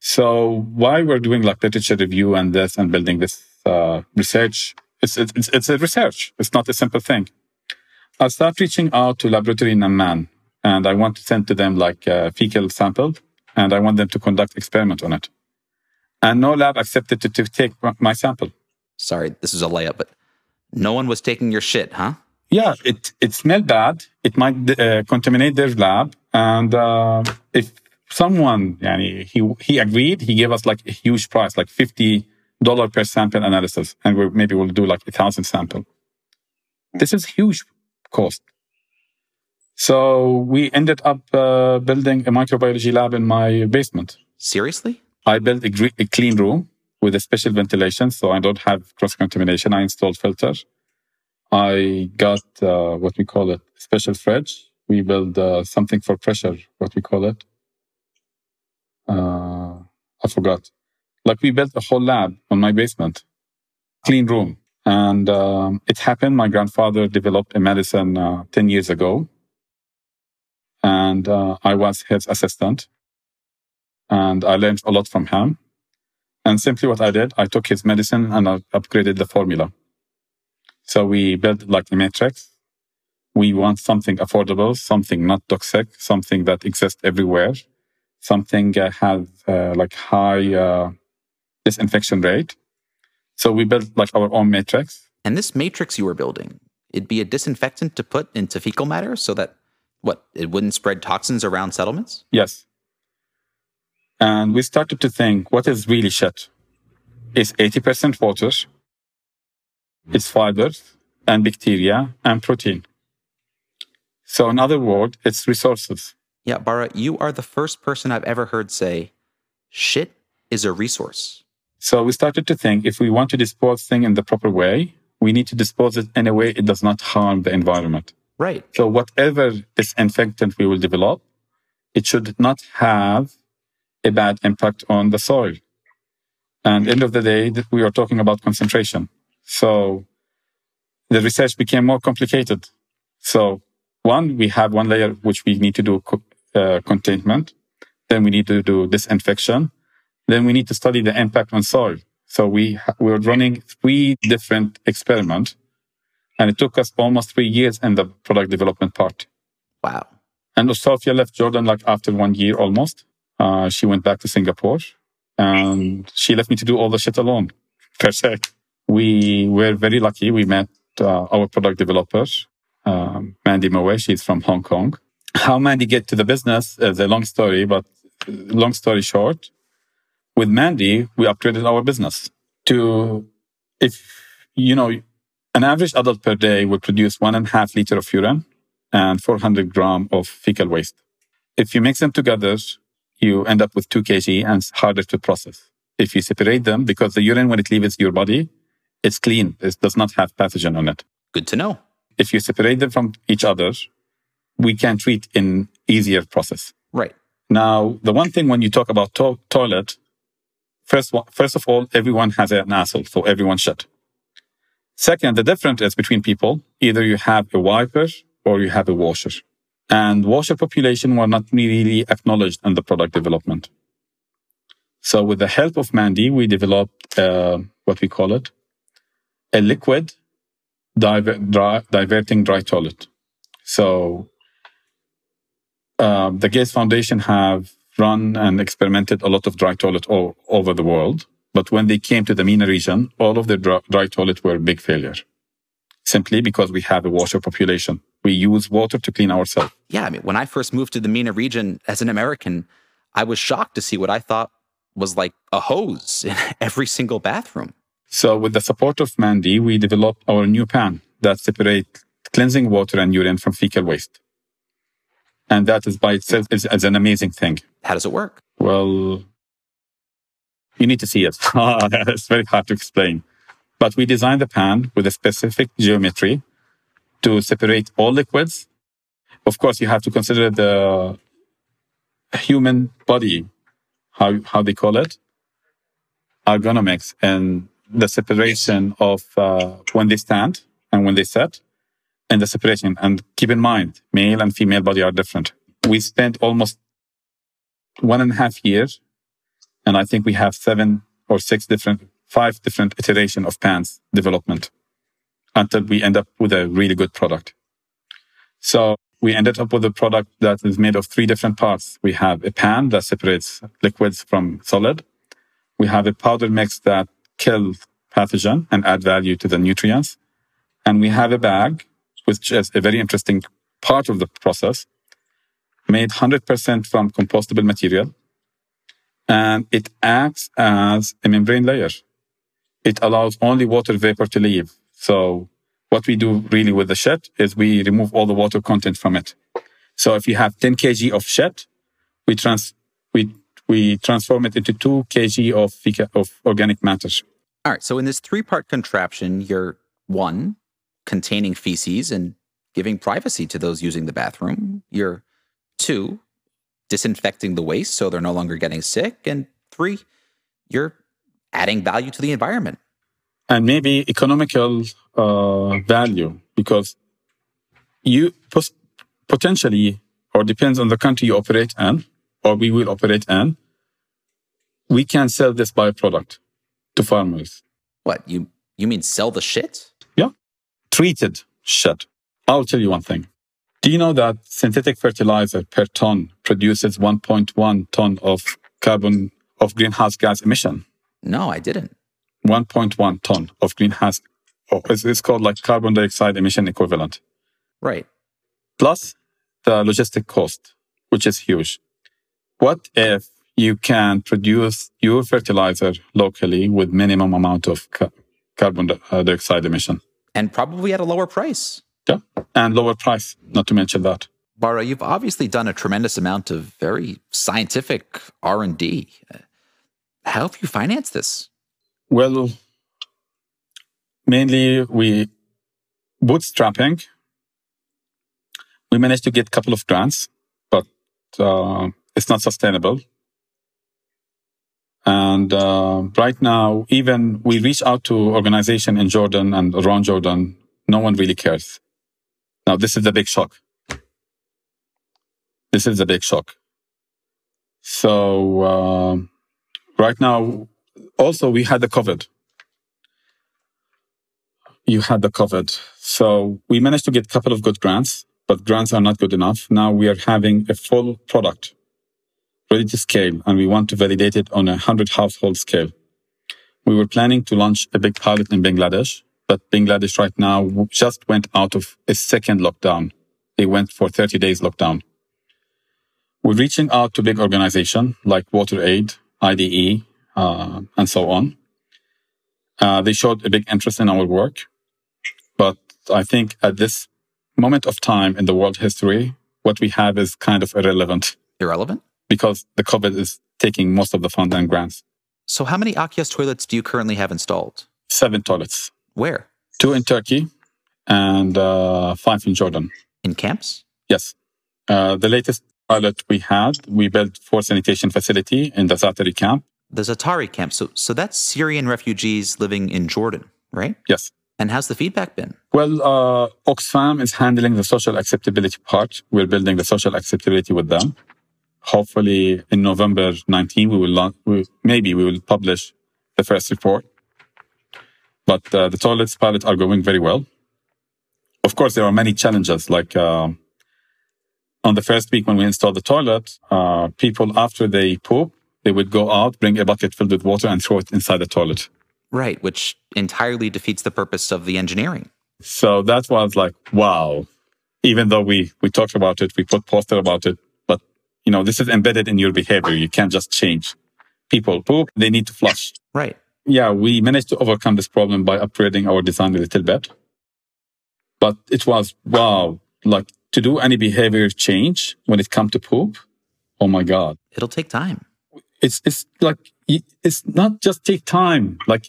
So why we're doing like literature review and this and building this uh, research, it's, it's, it's a research. It's not a simple thing. I start reaching out to laboratory in Amman and I want to send to them like a fecal sample and I want them to conduct experiment on it. And no lab accepted to, to take my sample. Sorry, this is a layup, but no one was taking your shit, huh? Yeah, it, it smelled bad. It might uh, contaminate their lab. And uh, if someone, yani, he, he agreed, he gave us like a huge price, like $50 per sample analysis. And we maybe we'll do like a thousand sample. This is huge cost. So we ended up uh, building a microbiology lab in my basement. Seriously? I built a, gre- a clean room with a special ventilation, so I don't have cross contamination. I installed filters. I got uh, what we call it special fridge. We build uh, something for pressure. What we call it? Uh, I forgot. Like we built a whole lab on my basement, clean room, and um, it happened. My grandfather developed a medicine uh, ten years ago, and uh, I was his assistant, and I learned a lot from him. And simply what I did, I took his medicine and I upgraded the formula. So we built like a matrix. We want something affordable, something not toxic, something that exists everywhere, something uh, has uh, like high uh, disinfection rate. So we built like our own matrix. And this matrix you were building, it'd be a disinfectant to put into fecal matter so that what it wouldn't spread toxins around settlements. Yes. And we started to think, what is really shit? It's 80% water, it's fibers and bacteria and protein. So in other words, it's resources. Yeah, Bara, you are the first person I've ever heard say, shit is a resource. So we started to think if we want to dispose thing in the proper way, we need to dispose it in a way it does not harm the environment. Right. So whatever disinfectant we will develop, it should not have a bad impact on the soil. And end of the day, we are talking about concentration. So the research became more complicated. So one, we have one layer which we need to do uh, containment. Then we need to do disinfection. Then we need to study the impact on soil. So we we were running three different experiments, and it took us almost three years in the product development part. Wow. And Sophia left Jordan like after one year almost. Uh, she went back to Singapore, and she left me to do all the shit alone, per se. We were very lucky. We met uh, our product developer, um, Mandy Moe. She's from Hong Kong. How Mandy get to the business is a long story, but long story short, with Mandy, we upgraded our business to, if, you know, An average adult per day will produce one and a half liter of urine and 400 gram of fecal waste. If you mix them together, you end up with 2 kg and it's harder to process. If you separate them, because the urine, when it leaves your body, it's clean. It does not have pathogen on it. Good to know. If you separate them from each other, we can treat in easier process. Right. Now, the one thing when you talk about to- toilet, first, first of all, everyone has an asshole, so everyone should. Second, the difference is between people. Either you have a wiper or you have a washer. And washer population were not really acknowledged in the product development. So with the help of Mandy, we developed uh, what we call it, a liquid diver- dry, diverting dry toilet. So uh, the Gates Foundation have run and experimented a lot of dry toilet all over the world. But when they came to the MENA region, all of the dry, dry toilet were a big failure. Simply because we have a washer population. We use water to clean ourselves. Yeah, I mean, when I first moved to the MENA region as an American, I was shocked to see what I thought was like a hose in every single bathroom. So with the support of Mandy, we developed our new pan that separates cleansing water and urine from fecal waste. And that is by itself is, is an amazing thing. How does it work? Well, you need to see it. it's very hard to explain. But we designed the pan with a specific geometry to separate all liquids. Of course, you have to consider the human body, how, how they call it, ergonomics, and the separation of uh, when they stand and when they sit, and the separation. And keep in mind, male and female body are different. We spent almost one and a half years, and I think we have seven or six different, five different iteration of pants development until we end up with a really good product. So we ended up with a product that is made of three different parts. We have a pan that separates liquids from solid. We have a powder mix that kills pathogen and add value to the nutrients. And we have a bag, which is a very interesting part of the process, made 100% from compostable material. And it acts as a membrane layer. It allows only water vapor to leave. So what we do really with the shed is we remove all the water content from it. So if you have 10 kg of shed, we trans, we, we transform it into 2 kg of, feca, of organic matter. All right. So in this three part contraption, you're one, containing feces and giving privacy to those using the bathroom. You're two, disinfecting the waste so they're no longer getting sick. And three, you're adding value to the environment. And maybe economical uh, value because you pos- potentially, or depends on the country you operate in, or we will operate in, we can sell this byproduct to farmers. What you you mean sell the shit? Yeah, treated shit. I'll tell you one thing. Do you know that synthetic fertilizer per ton produces 1.1 ton of carbon of greenhouse gas emission? No, I didn't. 1.1 ton of greenhouse. Oh, it's, it's called like carbon dioxide emission equivalent. Right. Plus the logistic cost, which is huge. What if you can produce your fertilizer locally with minimum amount of ca- carbon uh, dioxide emission? And probably at a lower price. Yeah, and lower price, not to mention that. Bara, you've obviously done a tremendous amount of very scientific R&D. How have you financed this? Well, mainly we bootstrapping. We managed to get a couple of grants, but uh, it's not sustainable. And uh, right now, even we reach out to organization in Jordan and around Jordan, no one really cares. Now, this is the big shock. This is a big shock. So uh, right now, also we had the COVID. You had the COVID. So we managed to get a couple of good grants, but grants are not good enough. Now we are having a full product ready to scale and we want to validate it on a hundred household scale. We were planning to launch a big pilot in Bangladesh, but Bangladesh right now just went out of a second lockdown. They went for 30 days lockdown. We're reaching out to big organizations like WaterAid, IDE, uh, and so on. Uh, they showed a big interest in our work. But I think at this moment of time in the world history, what we have is kind of irrelevant. Irrelevant? Because the COVID is taking most of the funds and grants. So, how many Akyas toilets do you currently have installed? Seven toilets. Where? Two in Turkey and uh, five in Jordan. In camps? Yes. Uh, the latest pilot we had, we built for sanitation facility in the Zaatari camp. The Zaatari camp. So, so that's Syrian refugees living in Jordan, right? Yes. And how's the feedback been? Well, uh, Oxfam is handling the social acceptability part. We're building the social acceptability with them. Hopefully, in November 19, we will launch, we, maybe we will publish the first report. But uh, the toilets pilot are going very well. Of course, there are many challenges. Like uh, on the first week when we installed the toilet, uh, people after they poop, they would go out, bring a bucket filled with water, and throw it inside the toilet. Right, which entirely defeats the purpose of the engineering. So that was like, wow. Even though we we talked about it, we put poster about it, but you know, this is embedded in your behavior. You can't just change. People poop, they need to flush. Right. Yeah, we managed to overcome this problem by upgrading our design a little bit. But it was wow, like to do any behavior change when it comes to poop. Oh my God. It'll take time. It's it's like it's not just take time. Like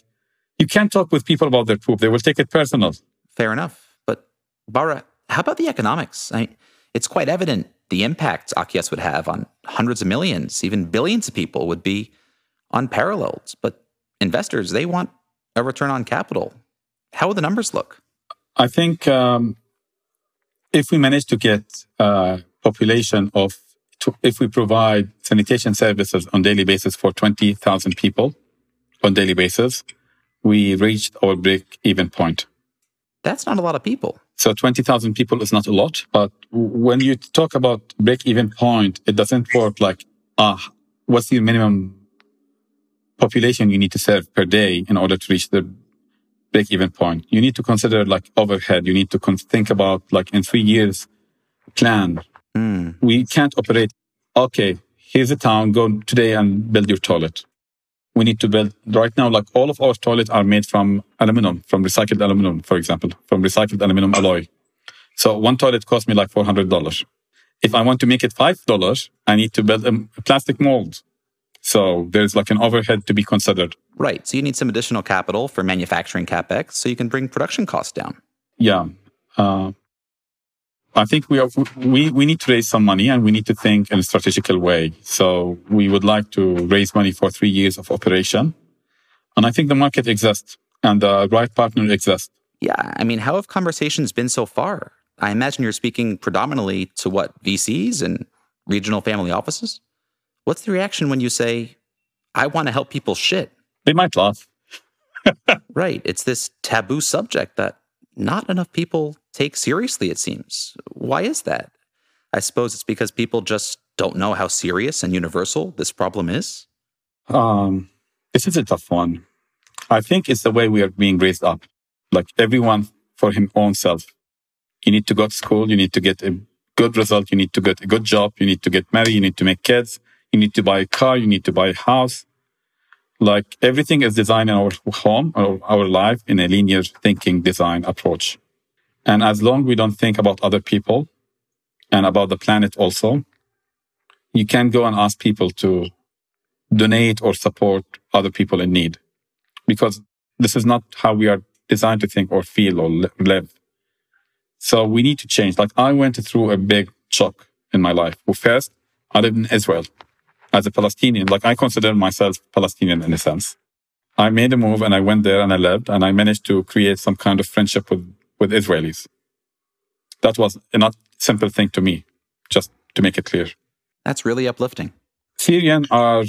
you can't talk with people about their poop. They will take it personal. Fair enough. But Bara, how about the economics? I, mean, it's quite evident the impact Akyas would have on hundreds of millions, even billions of people would be unparalleled. But investors, they want a return on capital. How would the numbers look? I think um, if we manage to get a population of, if we provide sanitation services on daily basis for 20,000 people on daily basis, we reached our break even point. That's not a lot of people. So 20,000 people is not a lot. But when you talk about break even point, it doesn't work like, ah, what's the minimum population you need to serve per day in order to reach the break even point? You need to consider like overhead. You need to con- think about like in three years plan. Mm. We can't operate. Okay, here's a town. Go today and build your toilet we need to build right now, like all of our toilets are made from aluminum, from recycled aluminum, for example, from recycled aluminum alloy. So one toilet costs me like $400. If I want to make it $5, I need to build a plastic mold. So there's like an overhead to be considered. Right. So you need some additional capital for manufacturing capex so you can bring production costs down. Yeah. Uh, I think we are we we need to raise some money and we need to think in a strategical way. So we would like to raise money for three years of operation, and I think the market exists and the right partner exists. Yeah, I mean, how have conversations been so far? I imagine you're speaking predominantly to what VCs and regional family offices. What's the reaction when you say, "I want to help people shit"? They might laugh. right. It's this taboo subject that not enough people take seriously, it seems. Why is that? I suppose it's because people just don't know how serious and universal this problem is. Um, this is a tough one. I think it's the way we are being raised up. Like everyone for him own self. You need to go to school. You need to get a good result. You need to get a good job. You need to get married. You need to make kids. You need to buy a car. You need to buy a house. Like everything is designed in our home or our life in a linear thinking design approach. And as long we don't think about other people and about the planet also, you can't go and ask people to donate or support other people in need because this is not how we are designed to think or feel or live. So we need to change. Like I went through a big shock in my life. Well, first, I lived in Israel as a Palestinian. Like I consider myself Palestinian in a sense. I made a move and I went there and I lived and I managed to create some kind of friendship with, with Israelis. That was a not simple thing to me, just to make it clear. That's really uplifting. Syrian are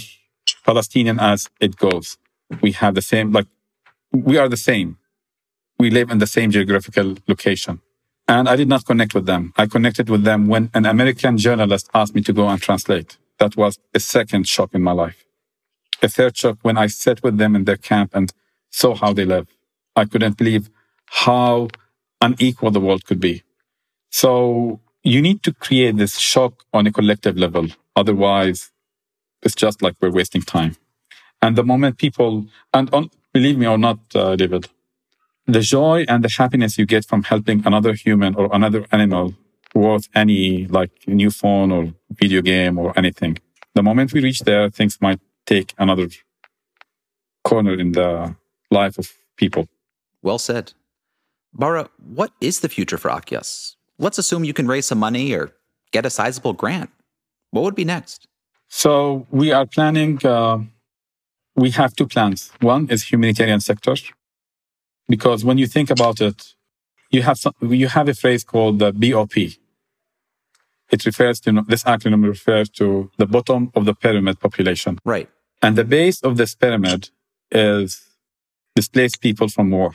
Palestinian as it goes. We have the same, like, we are the same. We live in the same geographical location. And I did not connect with them. I connected with them when an American journalist asked me to go and translate. That was a second shock in my life. A third shock when I sat with them in their camp and saw how they live. I couldn't believe how unequal the world could be. So you need to create this shock on a collective level. Otherwise, it's just like we're wasting time. And the moment people, and on, believe me or not, uh, David, the joy and the happiness you get from helping another human or another animal worth any like new phone or video game or anything. The moment we reach there, things might take another corner in the life of people. Well said. Bara, what is the future for Akyas? Let's assume you can raise some money or get a sizable grant. What would be next? So we are planning. Uh, we have two plans. One is humanitarian sector, because when you think about it, you have some, you have a phrase called the BOP. It refers to this acronym refers to the bottom of the pyramid population. Right. And the base of this pyramid is displaced people from war.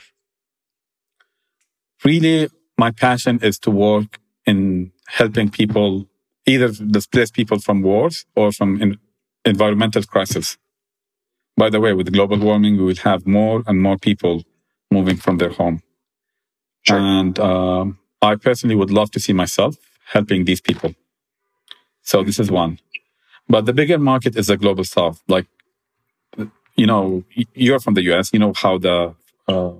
Really, my passion is to work in helping people either displace people from wars or from environmental crisis. By the way, with global warming, we will have more and more people moving from their home. Sure. And uh, I personally would love to see myself helping these people. So this is one. But the bigger market is the global south. Like, you know, you're from the US, you know how the uh,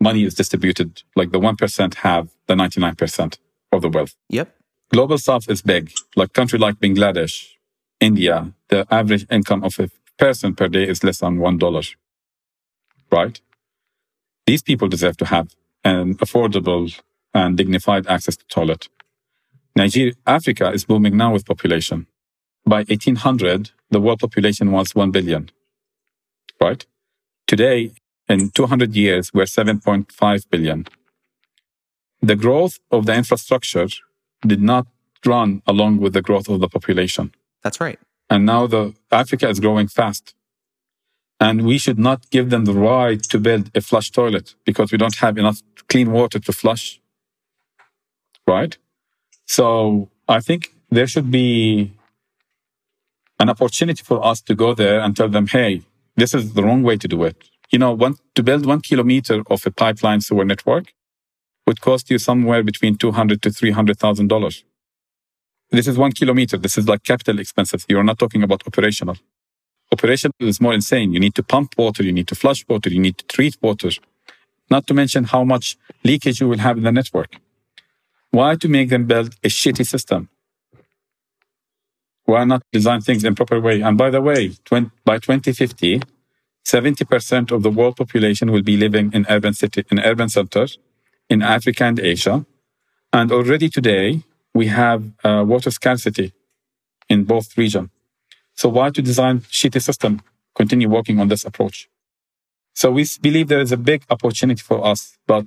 money is distributed. Like the 1% have the 99% of the wealth. Yep. Global south is big. Like country like Bangladesh, India, the average income of a person per day is less than $1. Right? These people deserve to have an affordable and dignified access to toilet. Nigeria, Africa is booming now with population. By 1800, the world population was 1 billion, right? Today, in 200 years, we're 7.5 billion. The growth of the infrastructure did not run along with the growth of the population. That's right. And now the Africa is growing fast. And we should not give them the right to build a flush toilet because we don't have enough clean water to flush. Right? So I think there should be an opportunity for us to go there and tell them, hey, this is the wrong way to do it. You know, one, to build one kilometer of a pipeline sewer network would cost you somewhere between two hundred to three hundred thousand dollars. This is one kilometer. This is like capital expenses. You're not talking about operational. Operation is more insane. You need to pump water, you need to flush water, you need to treat water, not to mention how much leakage you will have in the network. Why to make them build a shitty system? Why not design things in proper way? And by the way, by 2050, 70% of the world population will be living in urban city, in urban centers in Africa and Asia. And already today, we have uh, water scarcity in both regions. So why to design shitty system? Continue working on this approach. So we believe there is a big opportunity for us, but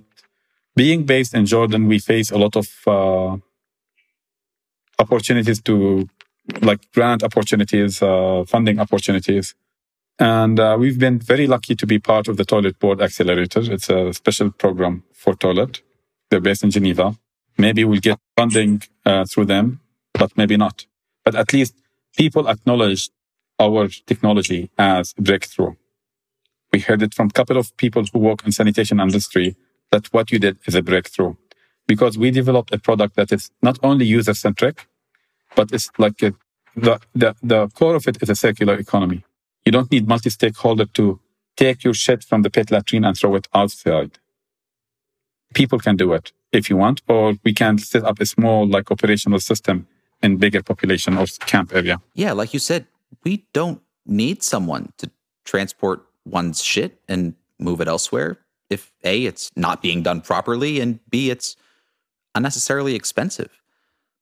being based in Jordan, we face a lot of uh, opportunities to like grant opportunities, uh, funding opportunities. And uh, we've been very lucky to be part of the Toilet Board Accelerator. It's a special program for toilet. They're based in Geneva. Maybe we'll get funding uh, through them, but maybe not. But at least people acknowledged our technology as breakthrough. We heard it from a couple of people who work in sanitation industry that what you did is a breakthrough because we developed a product that is not only user centric, but it's like a, the, the, the core of it is a circular economy. You don't need multi-stakeholder to take your shit from the pit latrine and throw it outside. People can do it if you want, or we can set up a small like operational system in bigger population or camp area. Yeah, like you said, we don't need someone to transport one's shit and move it elsewhere if A, it's not being done properly, and B, it's unnecessarily expensive.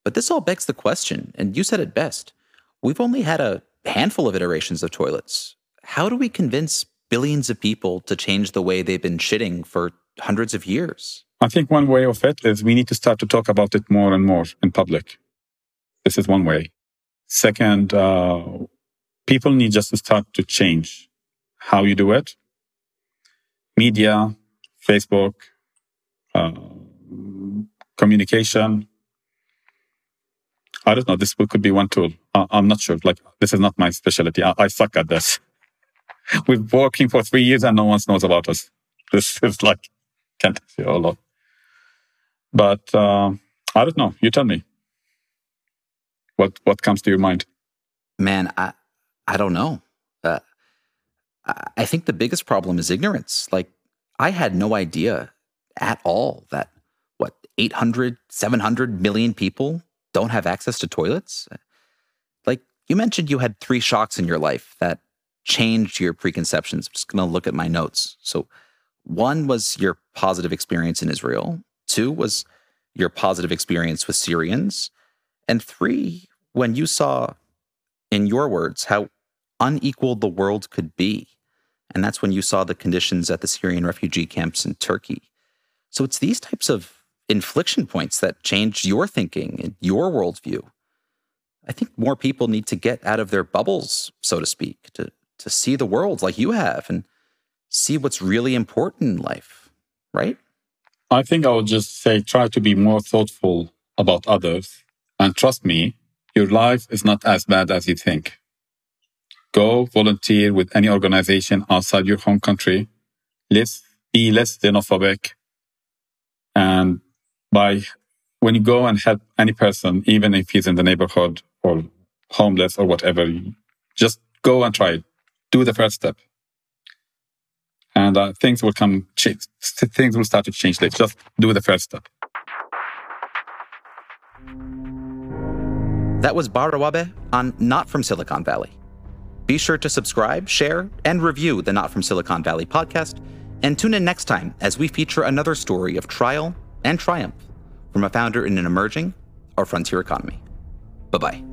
But this all begs the question, and you said it best. We've only had a handful of iterations of toilets. How do we convince billions of people to change the way they've been shitting for hundreds of years? I think one way of it is we need to start to talk about it more and more in public. This is one way. Second, uh, people need just to start to change how you do it. Media, Facebook, uh, communication. I don't know. This could be one tool. I, am not sure. Like this is not my specialty. I, I suck at this. We're working for three years and no one knows about us. This is like can't say a lot. But uh, I don't know. You tell me. What what comes to your mind? Man, I I don't know. Uh, I think the biggest problem is ignorance. Like I had no idea at all that, what, 800, 700 million people don't have access to toilets? Like you mentioned, you had three shocks in your life that changed your preconceptions. I'm just going to look at my notes. So, one was your positive experience in Israel, two was your positive experience with Syrians, and three, when you saw, in your words, how unequal the world could be. And that's when you saw the conditions at the Syrian refugee camps in Turkey. So it's these types of infliction points that change your thinking and your worldview. I think more people need to get out of their bubbles, so to speak, to, to see the world like you have and see what's really important in life, right? I think I would just say try to be more thoughtful about others. And trust me, your life is not as bad as you think. Go volunteer with any organization outside your home country. Let's be less xenophobic. And by when you go and help any person, even if he's in the neighborhood or homeless or whatever, just go and try it. Do the first step. And uh, things will come, things will start to change. They just do the first step. That was Bar Rawabe on Not From Silicon Valley. Be sure to subscribe, share, and review the Not From Silicon Valley podcast, and tune in next time as we feature another story of trial and triumph from a founder in an emerging or frontier economy. Bye bye.